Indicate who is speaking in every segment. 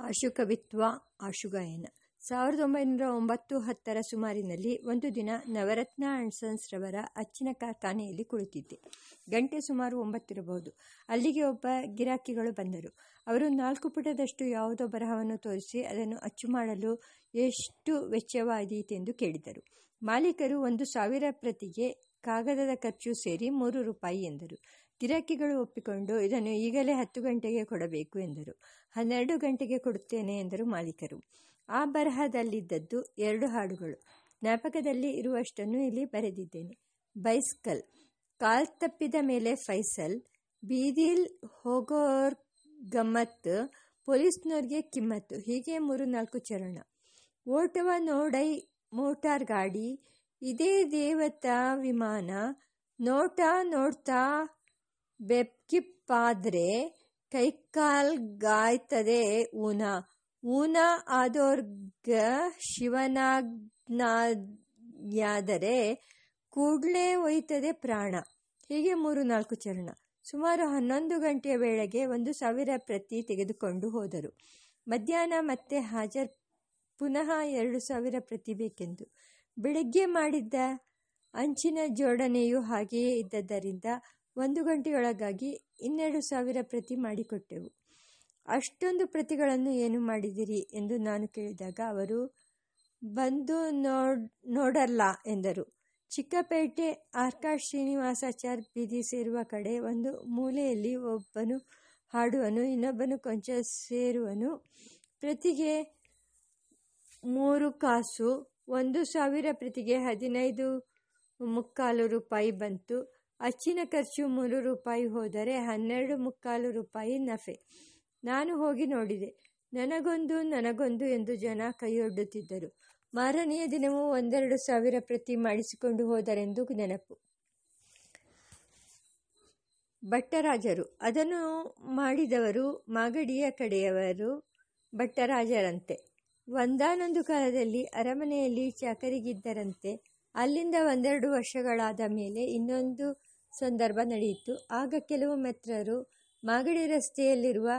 Speaker 1: ಆಶುಕವಿತ್ವ ಆಶುಗಾಯನ ಸಾವಿರದ ಒಂಬೈನೂರ ಒಂಬತ್ತು ಹತ್ತರ ಸುಮಾರಿನಲ್ಲಿ ಒಂದು ದಿನ ನವರತ್ನ ಆ್ಯಂಡ್ ಸನ್ಸ್ ರವರ ಅಚ್ಚಿನ ಕಾರ್ಖಾನೆಯಲ್ಲಿ ಕುಳಿತಿದ್ದೆ. ಗಂಟೆ ಸುಮಾರು ಒಂಬತ್ತಿರಬಹುದು. ಅಲ್ಲಿಗೆ ಒಬ್ಬ ಗಿರಾಕಿಗಳು ಬಂದರು. ಅವರು ನಾಲ್ಕು ಪುಟದಷ್ಟು ಯಾವುದೋ ಬರಹವನ್ನು ತೋರಿಸಿ ಅದನ್ನು ಅಚ್ಚು ಮಾಡಲು ಎಷ್ಟು ವೆಚ್ಚವಾದೀತೆಂದು ಕೇಳಿದರು. ಮಾಲೀಕರು ಒಂದು ಸಾವಿರ ಪ್ರತಿಗೆ ಕಾಗದದ ಖರ್ಚು ಸೇರಿ ಮೂರು ರೂಪಾಯಿ ಎಂದರು. ಗಿರಾಕಿಗಳು ಒಪ್ಪಿಕೊಂಡು ಇದನ್ನು ಈಗಲೇ ಹತ್ತು ಗಂಟೆಗೆ ಕೊಡಬೇಕು ಎಂದರು. ಹನ್ನೆರಡು ಗಂಟೆಗೆ ಕೊಡುತ್ತೇನೆ ಎಂದರು ಮಾಲೀಕರು. ಆ ಬರಹದಲ್ಲಿದ್ದದ್ದು ಎರಡು ಹಾಡುಗಳು. ಜ್ಞಾಪಕದಲ್ಲಿ ಇರುವಷ್ಟನ್ನು ಇಲ್ಲಿ ಬರೆದಿದ್ದೇನೆ. ಬೈಸ್ಕಲ್, ಕಾಲ್ ತಪ್ಪಿದ ಮೇಲೆ ಫೈಸಲ್, ಬೀದಿಲ್ ಹೋಗೋರ್ ಗಮ್ಮತ್ ಪೊಲೀಸ್ನವ್ರಿಗೆ ಕಿಮ್ಮತ್ತು, ಹೀಗೆ ಮೂರು ನಾಲ್ಕು ಚರಣ. ಓಟವ ನೋಡೈ ಮೋಟಾರ್ ಗಾಡಿ, ಇದೇ ದೇವತಾ ವಿಮಾನ, ನೋಟ ನೋಡ್ತಾ ಬೆಪ್ಕಿಪ್ಪಾದ್ರೆ ಕೈಕಾಲ್ ಗಾಯ್ತದೆ ಊನ. ಊನ ಆದೋರ್ಗ ಶಿವನಾಗ್ನಾದರೆ ಕೂಡ್ಲೇ ಒಯ್ತದೆ ಪ್ರಾಣ. ಹೀಗೆ ಮೂರು ನಾಲ್ಕು ಚರಣ. ಸುಮಾರು ಹನ್ನೊಂದು ಗಂಟೆಯ ವೇಳೆಗೆ ಒಂದು ಸಾವಿರ ಪ್ರತಿ ತೆಗೆದುಕೊಂಡು ಹೋದರು. ಮಧ್ಯಾಹ್ನ ಮತ್ತೆ ಹಾಜರ್ ಪುನಃ ಎರಡು ಸಾವಿರ ಪ್ರತಿ ಬೇಕೆಂದು. ಬೆಳಗ್ಗೆ ಮಾಡಿದ್ದ ಅಂಚಿನ ಜೋಡಣೆಯು ಹಾಗೆಯೇ ಇದ್ದದ್ದರಿಂದ ಒಂದು ಗಂಟೆಯೊಳಗಾಗಿ ಇನ್ನೆರಡು ಸಾವಿರ ಪ್ರತಿ ಮಾಡಿಕೊಟ್ಟೆವು. ಅಷ್ಟೊಂದು ಪ್ರತಿಗಳನ್ನು ಏನು ಮಾಡಿದಿರಿ ಎಂದು ನಾನು ಕೇಳಿದಾಗ ಅವರು, ಬಂದು ನೋಡ್ ನೋಡಲ್ಲ ಎಂದರು. ಚಿಕ್ಕಪೇಟೆ ಆರ್ಕಾಡ್ ಶ್ರೀನಿವಾಸಾಚಾರ್ ಬೀದಿ ಸೇರುವ ಕಡೆ ಒಂದು ಮೂಲೆಯಲ್ಲಿ ಒಬ್ಬನು ಹಾಡುವನು, ಇನ್ನೊಬ್ಬನು ಕೊಂಚ ಸೇರುವನು. ಪ್ರತಿಗೆ ಮೂರು ಕಾಸು, ಒಂದು ಸಾವಿರ ಪ್ರತಿಗೆ ಹದಿನೈದು ಮುಕ್ಕಾಲು ರೂಪಾಯಿ ಬಂತು. ಅಚ್ಚಿನ ಖರ್ಚು ಮೂರು ರೂಪಾಯಿ ಹೋದರೆ ಹನ್ನೆರಡು ಮುಕ್ಕಾಲು ರೂಪಾಯಿ ನಫೆ. ನಾನು ಹೋಗಿ ನೋಡಿದೆ. ನನಗೊಂದು ನನಗೊಂದು ಎಂದು ಜನ ಕೈಯೊಡ್ಡುತ್ತಿದ್ದರು. ಮಾರನೆಯ ದಿನವೂ ಒಂದೆರಡು ಸಾವಿರ ಪ್ರತಿ ಮಾಡಿಸಿಕೊಂಡು ಹೋದರೆಂದು ನೆನಪು. ಭಟ್ಟರಾಜರು. ಅದನ್ನು ಮಾಡಿದವರು ಮಾಗಡಿಯ ಕಡೆಯವರು ಭಟ್ಟರಾಜರಂತೆ. ಒಂದಾನೊಂದು ಕಾಲದಲ್ಲಿ ಅರಮನೆಯಲ್ಲಿ ಚಾಕರಿಗಿದ್ದರಂತೆ. ಅಲ್ಲಿಂದ ಒಂದೆರಡು ವರ್ಷಗಳಾದ ಮೇಲೆ ಇನ್ನೊಂದು ಸಂದರ್ಭ ನಡೆಯಿತು. ಆಗ ಕೆಲವು ಮಿತ್ರರು ಮಾಗಡಿ ರಸ್ತೆಯಲ್ಲಿರುವ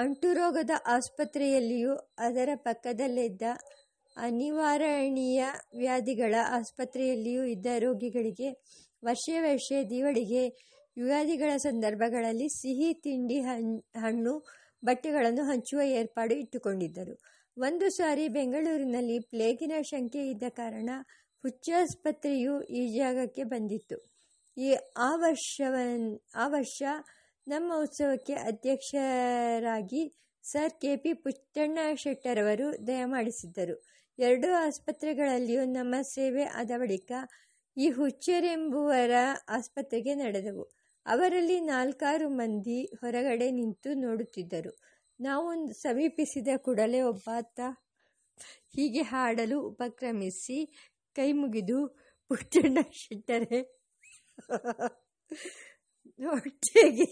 Speaker 1: ಅಂಟುರೋಗದ ಆಸ್ಪತ್ರೆಯಲ್ಲಿಯೂ ಅದರ ಪಕ್ಕದಲ್ಲಿದ್ದ ಅನಿವಾರಣೀಯ ವ್ಯಾಧಿಗಳ ಆಸ್ಪತ್ರೆಯಲ್ಲಿಯೂ ಇದ್ದ ರೋಗಿಗಳಿಗೆ ವರ್ಷ ವರ್ಷ ದಿವಳಿಗೆ ಯುಗಾದಿಗಳ ಸಂದರ್ಭಗಳಲ್ಲಿ ಸಿಹಿ, ತಿಂಡಿ ಹಣ್ಣು, ಬಟ್ಟೆಗಳನ್ನು ಹಂಚುವ ಏರ್ಪಾಡು ಇಟ್ಟುಕೊಂಡಿದ್ದರು. ಒಂದು ಸಾರಿ ಬೆಂಗಳೂರಿನಲ್ಲಿ ಪ್ಲೇಗಿನ ಶಂಕೆ ಇದ್ದ ಕಾರಣ ಹುಚ್ಚಾಸ್ಪತ್ರೆಯು ಈ ಜಾಗಕ್ಕೆ ಬಂದಿತ್ತು. ಈ ಆ ವರ್ಷವನ್ ಆ ವರ್ಷ ನಮ್ಮ ಉತ್ಸವಕ್ಕೆ ಅಧ್ಯಕ್ಷರಾಗಿ ಸರ್ ಕೆ ಪಿ ಪುಟ್ಟಣ್ಣ ಶೆಟ್ಟರವರು ದಯಮಾಡಿಸಿದ್ದರು ಎರಡೂ ಆಸ್ಪತ್ರೆಗಳಲ್ಲಿಯೂ ನಮ್ಮ ಸೇವೆ ಆದ ಬಳಿಕ ಈ ಹುಚ್ಚರೆಂಬುವರ ಆಸ್ಪತ್ರೆಗೆ ನಡೆದವು. ಅವರಲ್ಲಿ ನಾಲ್ಕಾರು ಮಂದಿ ಹೊರಗಡೆ ನಿಂತು ನೋಡುತ್ತಿದ್ದರು. ನಾವು ಸಮೀಪಿಸಿದ ಕೂಡಲೇ ಒಬ್ಬಾತ ಹೀಗೆ ಹಾಡಲು ಉಪಕ್ರಮಿಸಿ ಕೈ ಮುಗಿದು ಪುಟ್ಟಣ್ಣ ಶೆಟ್ಟರೆ ಹೊಟ್ಟೆಗೆ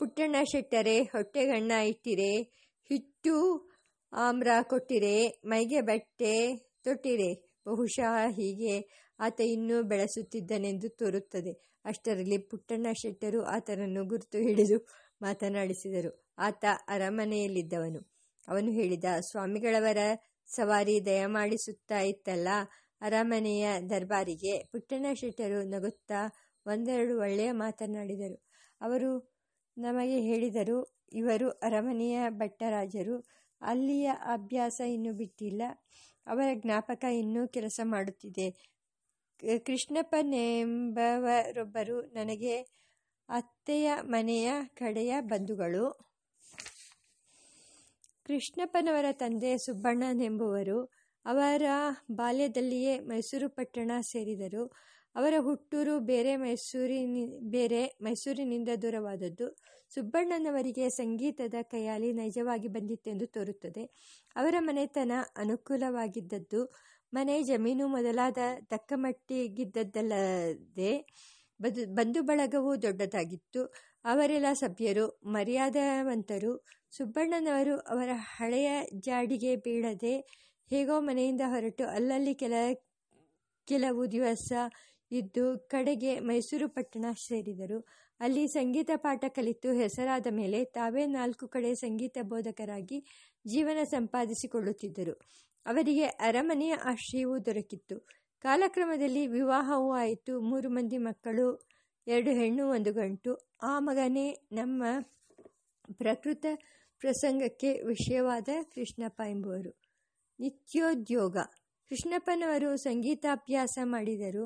Speaker 1: ಪುಟ್ಟಣ್ಣ ಶೆಟ್ಟರೆ ಹೊಟ್ಟೆಗಣ್ಣ ಇಟ್ಟಿರೆ, ಹಿಟ್ಟು ಆಮ್ರ ಕೊಟ್ಟಿರೆ, ಮೈಗೆ ಬಟ್ಟೆ ತೊಟ್ಟಿರೆ, ಬಹುಶಃ ಹೀಗೆ ಆತ ಇನ್ನೂ ಬೆಳೆಸುತ್ತಿದ್ದನೆಂದು ತೋರುತ್ತದೆ. ಅಷ್ಟರಲ್ಲಿ ಪುಟ್ಟಣ್ಣ ಶೆಟ್ಟರು ಆತನನ್ನು ಗುರುತು ಹಿಡಿದು ಮಾತನಾಡಿಸಿದರು. ಆತ ಅರಮನೆಯಲ್ಲಿದ್ದವನು. ಅವನು ಹೇಳಿದ, ಸ್ವಾಮಿಗಳವರ ಸವಾರಿ ದಯಮಾಡಿಸುತ್ತಾ ಇತ್ತಲ್ಲ ಅರಮನೆಯ ದರ್ಬಾರಿಗೆ ಪುಟ್ಟಣ್ಣ ಶೆಟ್ಟರು ನಗುತ್ತಾ ಒಂದೆರಡು ಒಳ್ಳೆಯ ಮಾತನಾಡಿದರು. ಅವರು ನಮಗೆ ಹೇಳಿದರು, ಇವರು ಅರಮನೆಯ ಭಟ್ಟರಾಜರು. ಅಲ್ಲಿಯ ಅಭ್ಯಾಸ ಇನ್ನೂ ಬಿಟ್ಟಿಲ್ಲ. ಅವರ ಜ್ಞಾಪಕ ಇನ್ನೂ ಕೆಲಸ ಮಾಡುತ್ತಿದೆ. ಕೃಷ್ಣಪ್ಪನೆಂಬವರೊಬ್ಬರು ನನಗೆ ಅತ್ತೆಯ ಮನೆಯ ಕಡೆಯ ಬಂಧುಗಳು. ಕೃಷ್ಣಪ್ಪನವರ ತಂದೆ ಸುಬ್ಬಣ್ಣನೆಂಬುವರು ಅವರ ಬಾಲ್ಯದಲ್ಲಿಯೇ ಮೈಸೂರು ಪಟ್ಟಣ ಸೇರಿದರು. ಅವರ ಹುಟ್ಟೂರು ಬೇರೆ ಮೈಸೂರಿನ, ಬೇರೆ ಮೈಸೂರಿನಿಂದ ದೂರವಾದದ್ದು. ಸುಬ್ಬಣ್ಣನವರಿಗೆ ಸಂಗೀತದ ಕೈಯಾಲಿ ನೈಜವಾಗಿ ಬಂದಿತ್ತೆಂದು ತೋರುತ್ತದೆ. ಅವರ ಮನೆತನ ಅನುಕೂಲವಾಗಿದ್ದದ್ದು. ಮನೆ ಜಮೀನು ಮೊದಲಾದ ತಕ್ಕಮಟ್ಟಿಗಿದ್ದದ್ದಲ್ಲದೆ ಬದು, ಬಂಧು ಬಳಗವೂ ದೊಡ್ಡದಾಗಿತ್ತು. ಅವರೆಲ್ಲ ಸಭ್ಯರು, ಮರ್ಯಾದವಂತರು. ಸುಬ್ಬಣ್ಣನವರು ಅವರ ಹಳೆಯ ಜಾಡಿಗೆ ಬೀಳದೆ ಹೇಗೋ ಮನೆಯಿಂದ ಹೊರಟು ಅಲ್ಲಲ್ಲಿ ಕೆಲ, ಕೆಲವು ದಿವಸ ಇದ್ದು ಕಡೆಗೆ ಮೈಸೂರು ಪಟ್ಟಣ ಸೇರಿದರು. ಅಲ್ಲಿ ಸಂಗೀತ ಪಾಠ ಕಲಿತು ಹೆಸರಾದ ಮೇಲೆ ತಾವೇ ನಾಲ್ಕು ಕಡೆ ಸಂಗೀತ ಬೋಧಕರಾಗಿ ಜೀವನ ಸಂಪಾದಿಸಿಕೊಳ್ಳುತ್ತಿದ್ದರು. ಅವರಿಗೆ ಅರಮನೆಯ ಆಶ್ರಯವೂ ದೊರಕಿತ್ತು. ಕಾಲಕ್ರಮದಲ್ಲಿ ವಿವಾಹವೂ ಆಯಿತು. ಮೂರು ಮಂದಿ ಮಕ್ಕಳು, ಎರಡು ಹೆಣ್ಣು, ಒಂದು ಗಂಟು. ಆ ಮಗನೇ ನಮ್ಮ ಪ್ರಕೃತ ಪ್ರಸಂಗಕ್ಕೆ ವಿಷಯವಾದ ಕೃಷ್ಣಪ್ಪ ಎಂಬುವರು. ನಿತ್ಯೋದ್ಯೋಗ. ಕೃಷ್ಣಪ್ಪನವರು ಸಂಗೀತಾಭ್ಯಾಸ ಮಾಡಿದರು.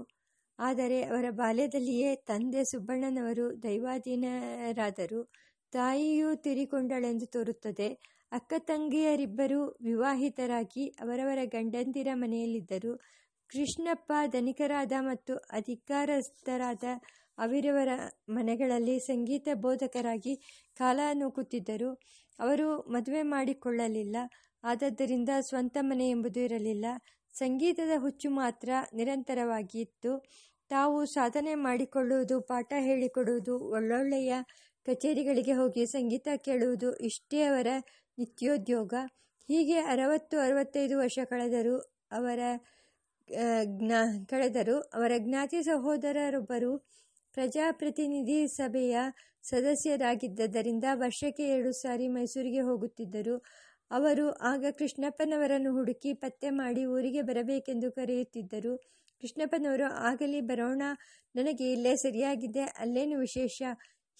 Speaker 1: ಆದರೆ ಅವರ ಬಾಲ್ಯದಲ್ಲಿಯೇ ತಂದೆ ಸುಬ್ಬಣ್ಣನವರು ದೈವಾಧೀನರಾದರು. ತಾಯಿಯೂ ತೀರಿಕೊಂಡಳೆಂದು ತೋರುತ್ತದೆ. ಅಕ್ಕ ತಂಗಿಯರಿಬ್ಬರೂ ವಿವಾಹಿತರಾಗಿ ಅವರವರ ಗಂಡಂದಿರ ಮನೆಯಲ್ಲಿದ್ದರು. ಕೃಷ್ಣಪ್ಪ ಧನಿಕರಾದ ಮತ್ತು ಅಧಿಕಾರಸ್ಥರಾದ ಅವಿರವರ ಮನೆಗಳಲ್ಲಿ ಸಂಗೀತ ಬೋಧಕರಾಗಿ ಕಾಲ ನೂಕುತ್ತಿದ್ದರು. ಅವರು ಮದುವೆ ಮಾಡಿಕೊಳ್ಳಲಿಲ್ಲ. ಆದದ್ದರಿಂದ ಸ್ವಂತ ಮನೆ ಎಂಬುದು ಇರಲಿಲ್ಲ. ಸಂಗೀತದ ಹುಚ್ಚು ಮಾತ್ರ ನಿರಂತರವಾಗಿತ್ತು ತಾವು ಸಾಧನೆ ಮಾಡಿಕೊಳ್ಳುವುದು, ಪಾಠ ಹೇಳಿಕೊಡುವುದು, ಒಳ್ಳೊಳ್ಳೆಯ ಕಚೇರಿಗಳಿಗೆ ಹೋಗಿ ಸಂಗೀತ ಕೇಳುವುದು ಇಷ್ಟೇ ಅವರ ನಿತ್ಯೋದ್ಯೋಗ. ಹೀಗೆ ಅರವತ್ತು, ಅರವತ್ತೈದು ವರ್ಷ ಕಳೆದರು ಅವರ ಜ್ಞಾ, ಕಳೆದರು ಅವರ ಜ್ಞಾತಿ ಸಹೋದರರೊಬ್ಬರು ಪ್ರಜಾಪ್ರತಿನಿಧಿ ಸಭೆಯ ಸದಸ್ಯರಾಗಿದ್ದರಿಂದ ವರ್ಷಕ್ಕೆ ಎರಡು ಸಾರಿ ಮೈಸೂರಿಗೆ ಹೋಗುತ್ತಿದ್ದರು. ಅವರು, ಆಗ ಕೃಷ್ಣಪ್ಪನವರನ್ನು ಹುಡುಕಿ ಪತ್ತೆ ಮಾಡಿ ಊರಿಗೆ ಬರಬೇಕೆಂದು ಕರೆಯುತ್ತಿದ್ದರು. ಕೃಷ್ಣಪ್ಪನವರು, ಆಗಲಿ ಬರೋಣ, ನನಗೆ ಇಲ್ಲೇ ಸರಿಯಾಗಿದೆ, ಅಲ್ಲೇನು ವಿಶೇಷ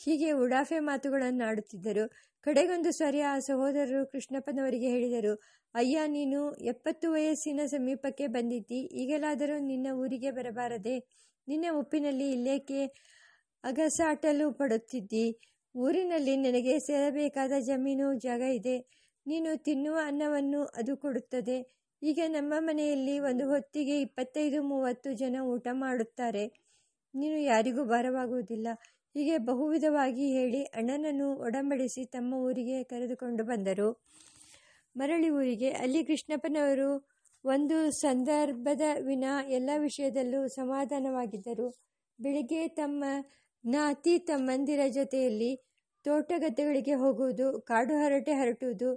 Speaker 1: ಹೀಗೆ ಉಡಾಫೆ ಮಾತುಗಳನ್ನು ಆಡುತ್ತಿದ್ದರು. ಕಡೆಗೊಂದು ಸಾರಿ ಆ ಸಹೋದರರು ಕೃಷ್ಣಪ್ಪನವರಿಗೆ ಹೇಳಿದರು, ಅಯ್ಯ, ನೀನು ಎಪ್ಪತ್ತು ವಯಸ್ಸಿನ ಸಮೀಪಕ್ಕೆ ಬಂದಿದ್ದಿ. ಈಗಲಾದರೂ ನಿನ್ನ ಊರಿಗೆ ಬರಬಾರದೆ. ನಿನ್ನ ಉಪ್ಪಿನಲ್ಲಿ ಇಲ್ಲೇಕೆ ಅಗಸಾಟಲು ಪಡುತ್ತಿದ್ದಿ? ಊರಿನಲ್ಲಿ ನನಗೆ ಸೇರಬೇಕಾದ ಜಮೀನು, ಜಾಗ ಇದೆ. ನೀನು ತಿನ್ನುವ ಅನ್ನವನ್ನು ಅದು ಕೊಡುತ್ತದೆ. ಈಗ ನಮ್ಮ ಮನೆಯಲ್ಲಿ ಒಂದು ಹೊತ್ತಿಗೆ ಇಪ್ಪತ್ತೈದು ಮೂವತ್ತು ಜನ ಊಟ ಮಾಡುತ್ತಾರೆ. ನೀನು ಯಾರಿಗೂ ಭಾರವಾಗುವುದಿಲ್ಲ. ಹೀಗೆ ಬಹುವಿಧವಾಗಿ ಹೇಳಿ ಅಣ್ಣನನ್ನು ಒಡಂಬಡಿಸಿ ತಮ್ಮ ಊರಿಗೆ ಕರೆದುಕೊಂಡು ಬಂದರು. ಮರಳಿ ಊರಿಗೆ ಅಲ್ಲಿ ಕೃಷ್ಣಪ್ಪನವರು ಒಂದು ಸಂದರ್ಭದ ವಿನ ಎಲ್ಲ ವಿಷಯದಲ್ಲೂ ಸಮಾಧಾನವಾಗಿದ್ದರು. ಬೆಳಿಗ್ಗೆ ತಮ್ಮ ಜ್ಞಾತಿ ತಮ್ಮಂದಿರ ಜೊತೆಯಲ್ಲಿ ತೋಟಗದ್ದೆಗಳಿಗೆ ಹೋಗುವುದು, ಕಾಡು ಹರಟೆ ಹರಟುವುದು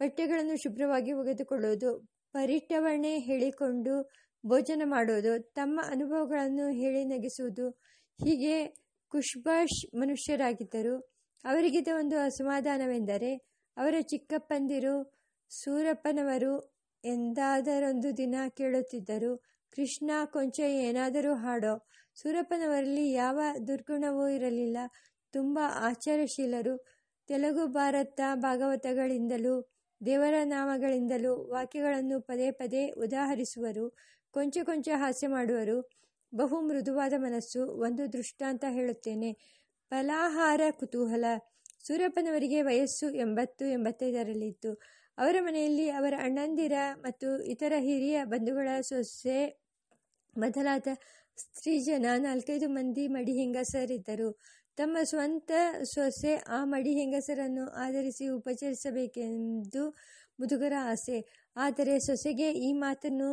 Speaker 1: ಬಟ್ಟೆಗಳನ್ನು ಶುಭ್ರವಾಗಿ ಒಗೆದುಕೊಳ್ಳುವುದು ಪರಿಟವಣೆ ಹೇಳಿಕೊಂಡು ಭೋಜನ ಮಾಡುವುದು ತಮ್ಮ ಅನುಭವಗಳನ್ನು ಹೇಳಿ ನಗಿಸುವುದು, ಹೀಗೆ ಖುಷ್ಬಾಷ್ ಮನುಷ್ಯರಾಗಿದ್ದರು. ಅವರಿಗಿದ್ದ ಒಂದು ಅಸಮಾಧಾನವೆಂದರೆ, ಅವರ ಚಿಕ್ಕಪ್ಪಂದಿರು ಸೂರಪ್ಪನವರು ಎಂದಾದರೊಂದು ದಿನ ಕೇಳುತ್ತಿದ್ದರು, ಕೃಷ್ಣ ಕೊಂಚ ಏನಾದರೂ ಹಾಡೋ. ಸೂರಪ್ಪನವರಲ್ಲಿ ಯಾವ ದುರ್ಗುಣವೂ ಇರಲಿಲ್ಲ. ತುಂಬ ಆಚಾರಶೀಲರು, ತೆಲುಗು ಭಾರತ ಭಾಗವತಗಳಿಂದಲೂ ದೇವರ ನಾಮಗಳಿಂದಲೂ ವಾಕ್ಯಗಳನ್ನು ಪದೇ ಪದೇ ಉದಾಹರಿಸುವರು, ಕೊಂಚ ಕೊಂಚ ಹಾಸ್ಯ ಮಾಡುವರು. ಬಹು ಮೃದುವಾದ ಮನಸ್ಸು ಒಂದು ದೃಷ್ಟಾಂತ ಹೇಳುತ್ತೇನೆ. ಫಲಾಹಾರ ಕುತೂಹಲ. ಸೂರ್ಯಪ್ಪನವರಿಗೆ ವಯಸ್ಸು ಎಂಬತ್ತು ಎಂಬತ್ತೈದರಲ್ಲಿತ್ತು. ಅವರ ಮನೆಯಲ್ಲಿ ಅವರ ಅಣ್ಣಂದಿರ ಮತ್ತು ಇತರ ಹಿರಿಯ ಬಂಧುಗಳ ಸೊಸೆ ಮೊದಲಾದ ಸ್ತ್ರೀ ಜನ ನಾಲ್ಕೈದು ಮಂದಿ ಮಡಿ ಹೆಂಗಸರಿದ್ದರು. ತಮ್ಮ ಸ್ವಂತ ಸೊಸೆ ಆ ಮಡಿ ಹೆಂಗಸರನ್ನು ಆಧರಿಸಿ ಉಪಚರಿಸಬೇಕೆಂದು ಮುದುಗರ ಆಸೆ. ಆದರೆ ಸೊಸೆಗೆ ಈ ಮಾತನ್ನು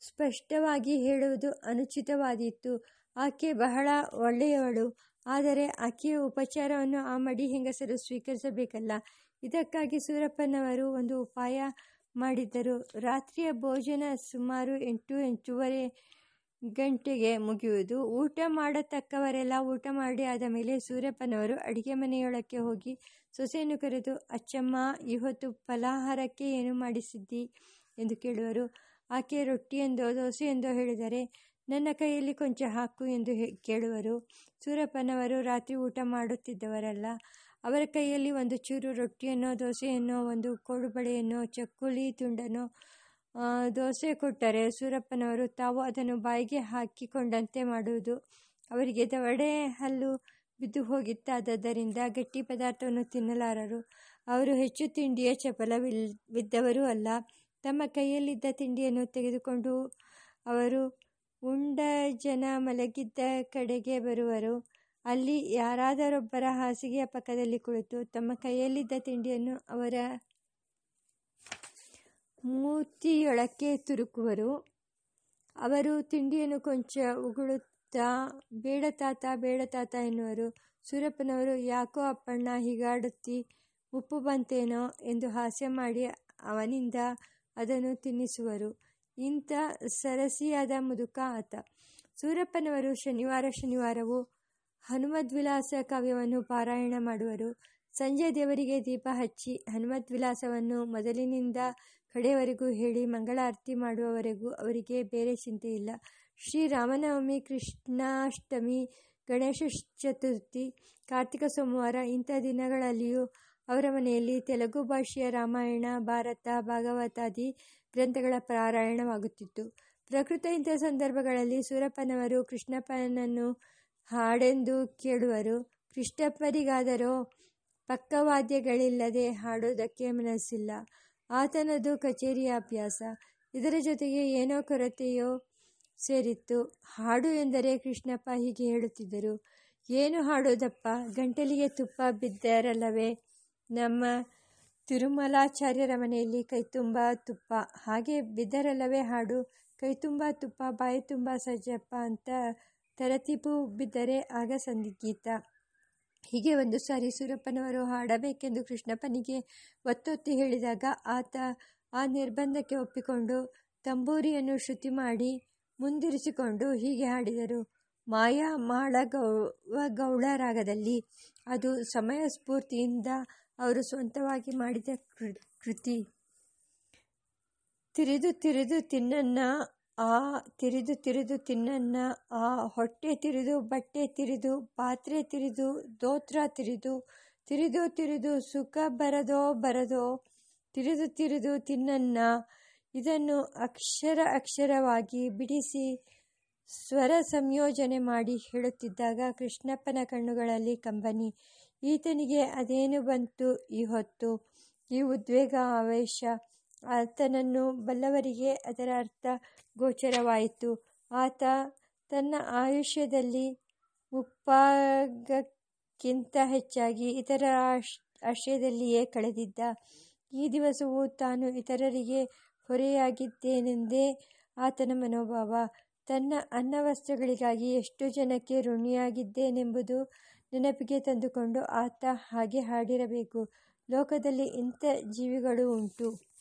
Speaker 1: ಸ್ಪಷ್ಟವಾಗಿ ಹೇಳುವುದು ಅನುಚಿತವಾದೀತು. ಆಕೆ ಬಹಳ ಒಳ್ಳೆಯವಳು. ಆದರೆ ಆಕೆಯ ಉಪಚಾರವನ್ನು ಆ ಮಡಿ ಹೆಂಗಸರು ಸ್ವೀಕರಿಸಬೇಕಲ್ಲ. ಇದಕ್ಕಾಗಿ ಸೂರಪ್ಪನವರು ಒಂದು ಉಪಾಯ ಮಾಡಿದ್ದರು. ರಾತ್ರಿಯ ಭೋಜನ ಸುಮಾರು ಎಂಟು, ಎಂಟೂವರೆ ಗಂಟೆಗೆ ಮುಗಿಯುವುದು. ಊಟ ಮಾಡತಕ್ಕವರೆಲ್ಲ ಊಟ ಮಾಡಿ ಆದ ಮೇಲೆ ಸೂರ್ಯಪ್ಪನವರು ಅಡಿಗೆ ಮನೆಯೊಳಕ್ಕೆ ಹೋಗಿ ಸೊಸೆಯನ್ನು ಕರೆದು, ಅಚ್ಚಮ್ಮ, ಇವತ್ತು ಫಲಾಹಾರಕ್ಕೆ ಏನು ಮಾಡಿಸಿದ್ದಿ? ಎಂದು ಕೇಳುವರು. ಆಕೆ ರೊಟ್ಟಿ ಎಂದೋ, ದೋಸೆ ಎಂದೋ ಹೇಳಿದರೆ ನನ್ನ ಕೈಯಲ್ಲಿ ಕೊಂಚ ಹಾಕು ಎಂದು ಕೇಳುವರು. ಸೂರ್ಯಪ್ಪನವರು ರಾತ್ರಿ ಊಟ ಮಾಡುತ್ತಿದ್ದವರಲ್ಲ. ಅವರ ಕೈಯಲ್ಲಿ ಒಂದು ಚೂರು ರೊಟ್ಟಿಯನ್ನೋ, ದೋಸೆಯನ್ನೋ, ಒಂದು ಕೋಡುಬಳೆಯನ್ನೋ, ಚಕ್ಕುಲಿ, ತುಂಡನೋ ದೋಸೆ ಕೊಟ್ಟರೆ ಸೂರಪ್ಪನವರು ತಾವು ಅದನ್ನು ಬಾಯಿಗೆ ಹಾಕಿಕೊಂಡಂತೆ ಮಾಡುವುದು. ಅವರಿಗೆ ದವಡೆ ಹಲ್ಲು ಬಿದ್ದು ಹೋಗಿತ್ತಾದ್ದರಿಂದ ಗಟ್ಟಿ ಪದಾರ್ಥವನ್ನು ತಿನ್ನಲಾರರು. ಅವರು ಹೆಚ್ಚು ತಿಂಡಿಯ ಚಪಲವಿದ್ದವರೂ ಅಲ್ಲ, ತಮ್ಮ ಕೈಯಲ್ಲಿದ್ದ ತಿಂಡಿಯನ್ನು ತೆಗೆದುಕೊಂಡು ಅವರು ಉಂಡ ಜನ ಮಲಗಿದ್ದ ಕಡೆಗೆ ಬರುವರು. ಅಲ್ಲಿ ಯಾರಾದರೊಬ್ಬರ ಹಾಸಿಗೆಯ ಪಕ್ಕದಲ್ಲಿ ಕುಳಿತು ತಮ್ಮ ಕೈಯಲ್ಲಿದ್ದ ತಿಂಡಿಯನ್ನು ಅವರ ಮೂತಿಯೊಳಕ್ಕೆ ತುರುಕುವರು. ಅವರು ತಿಂಡಿಯನ್ನು ಕೊಂಚ ಉಗುಳುತ್ತಾ, ಬೇಡ ತಾತ ಬೇಡ ತಾತ ಎನ್ನುವರು. ಸೂರಪ್ಪನವರು, ಯಾಕೋ ಅಪ್ಪಣ್ಣ ಹೀಗಾಡುತ್ತಿ ಉಪ್ಪು ಬಂತೇನೋ ಎಂದು ಹಾಸ್ಯ ಮಾಡಿ ಅವನಿಂದ ಅದನ್ನು ತಿನ್ನಿಸುವರು. ಇಂಥ ಸರಸಿಯಾದ ಮುದುಕ ಆತ. ಸೂರಪ್ಪನವರು ಶನಿವಾರ ಶನಿವಾರವೂ ಹನುಮದ್ವಿಲಾಸ ಕಾವ್ಯವನ್ನು ಪಾರಾಯಣ ಮಾಡುವರು. ಸಂಜೆ ದೇವರಿಗೆ ದೀಪ ಹಚ್ಚಿ ಹನುಮದ್ವಿಲಾಸವನ್ನು ಮೊದಲಿನಿಂದ ಕಡೆಯವರೆಗೂ ಹೇಳಿ ಮಂಗಳಾರತಿ ಮಾಡುವವರೆಗೂ ಅವರಿಗೆ ಬೇರೆ ಚಿಂತೆ ಇಲ್ಲ. ಶ್ರೀರಾಮನವಮಿ ಕೃಷ್ಣಾಷ್ಟಮಿ, ಗಣೇಶ ಚತುರ್ಥಿ, ಕಾರ್ತಿಕ ಸೋಮವಾರ ಇಂಥ ದಿನಗಳಲ್ಲಿಯೂ ಅವರ ಮನೆಯಲ್ಲಿ ತೆಲುಗು ಭಾಷೆಯ ರಾಮಾಯಣ, ಭಾರತ ಭಾಗವತಾದಿ ಗ್ರಂಥಗಳ ಪಾರಾಯಣವಾಗುತ್ತಿತ್ತು. ಪ್ರಕೃತ ಇಂಥ ಸಂದರ್ಭಗಳಲ್ಲಿ ಸೂರಪ್ಪನವರು ಕೃಷ್ಣಪ್ಪನನ್ನು ಹಾಡೆಂದು ಕೇಳುವರು. ಕೃಷ್ಣಪ್ಪರಿಗಾದರೂ ಪಕ್ಕವಾದ್ಯಗಳಿಲ್ಲದೆ ಹಾಡೋದಕ್ಕೆ ಮನಸ್ಸಿಲ್ಲ. ಆತನದು ಕಚೇರಿಯ ಅಭ್ಯಾಸ. ಇದರ ಜೊತೆಗೆ ಏನೋ ಕೊರತೆಯೋ ಸೇರಿತ್ತು. ಹಾಡು ಎಂದರೆ ಕೃಷ್ಣಪ್ಪ ಹೀಗೆ ಹೇಳುತ್ತಿದ್ದರು, ಏನು ಹಾಡೋದಪ್ಪ? ಗಂಟಲಿಗೆ ತುಪ್ಪ ಬಿದ್ದರಲ್ಲವೇ? ನಮ್ಮ ತಿರುಮಲಾಚಾರ್ಯರ ಮನೆಯಲ್ಲಿ ಕೈತುಂಬ ತುಪ್ಪ. ಹಾಗೆ ಬಿದ್ದರಲ್ಲವೇ ಹಾಡು? ಕೈತುಂಬ ತುಪ್ಪ, ಬಾಯಿ ತುಂಬ ಸಜ್ಜಪ್ಪ ಅಂತ ತರತಿಪು ಬಿದ್ದರೆ ಆಗ ಸಂಗೀತ. ಹೀಗೆ ಒಂದು ಸಾರಿ ಸೂರಪ್ಪನವರು ಹಾಡಬೇಕೆಂದು ಕೃಷ್ಣಪ್ಪನಿಗೆ ಒತ್ತೊತ್ತಿ ಹೇಳಿದಾಗ ಆತ ಆ ನಿರ್ಬಂಧಕ್ಕೆ ಒಪ್ಪಿಕೊಂಡು ತಂಬೂರಿಯನ್ನು ಶ್ರುತಿ ಮಾಡಿ ಮುಂದಿರಿಸಿಕೊಂಡು ಹೀಗೆ ಹಾಡಿದರು. ಮಾಯಾ ಮಾಳ ಗೌ ಗೌಳ ರಾಗದಲ್ಲಿ ಅದು ಸಮಯ ಸ್ಫೂರ್ತಿಯಿಂದ ಅವರು ಸ್ವಂತವಾಗಿ ಮಾಡಿದ ಕೃತಿ. ತಿರಿದು ತಿರಿದು ತಿನ್ನನ್ನ ಆ ತಿರಿದು ತಿರಿದು ತಿನ್ನನ್ನ, ಆ ಹೊಟ್ಟೆ ತಿರಿದು, ಬಟ್ಟೆ ತಿರಿದು, ಪಾತ್ರೆ ತಿರಿದು, ದೋತ್ರ ತಿರಿದು ತಿರಿದು ತಿರಿದು ಸುಖ ಬರದೋ ಬರದೋ, ತಿರಿದು ತಿರಿದು ತಿನ್ನನ್ನ, ಇದನ್ನು ಅಕ್ಷರ ಅಕ್ಷರವಾಗಿ ಬಿಡಿಸಿ ಸ್ವರ ಸಂಯೋಜನೆ ಮಾಡಿ ಹೇಳುತ್ತಿದ್ದಾಗ ಕೃಷ್ಣಪ್ಪನ ಕಣ್ಣುಗಳಲ್ಲಿ ಕಂಬನಿ. ಈತನಿಗೆ ಅದೇನು ಬಂತು? ಈ ಹೊತ್ತು. ಈ ಉದ್ವೇಗ, ಆವೇಶ. ಆತನನ್ನು ಬಲ್ಲವರಿಗೆ ಅದರ ಅರ್ಥ ಗೋಚರವಾಯಿತು. ಆತ ತನ್ನ ಆಯುಷ್ಯದಲ್ಲಿ ಮುಪ್ಪಾಗಕ್ಕಿಂತ ಹೆಚ್ಚಾಗಿ ಇತರ ಆಶ್ರಯದಲ್ಲಿಯೇ ಕಳೆದಿದ್ದ. ಈ ದಿವಸವು ತಾನು ಇತರರಿಗೆ ಹೊರೆಯಾಗಿದ್ದೇನೆಂದೇ ಆತನ ಮನೋಭಾವ. ತನ್ನ ಅನ್ನವಸ್ತ್ರಗಳಿಗಾಗಿ ಎಷ್ಟು ಜನಕ್ಕೆ ಋಣಿಯಾಗಿದ್ದೇನೆಂಬುದು ನೆನಪಿಗೆ ತಂದುಕೊಂಡು ಆತ ಹಾಗೆ ಹಾಡಿರಬೇಕು. ಲೋಕದಲ್ಲಿ ಇಂಥ ಜೀವಿಗಳು ಉಂಟು.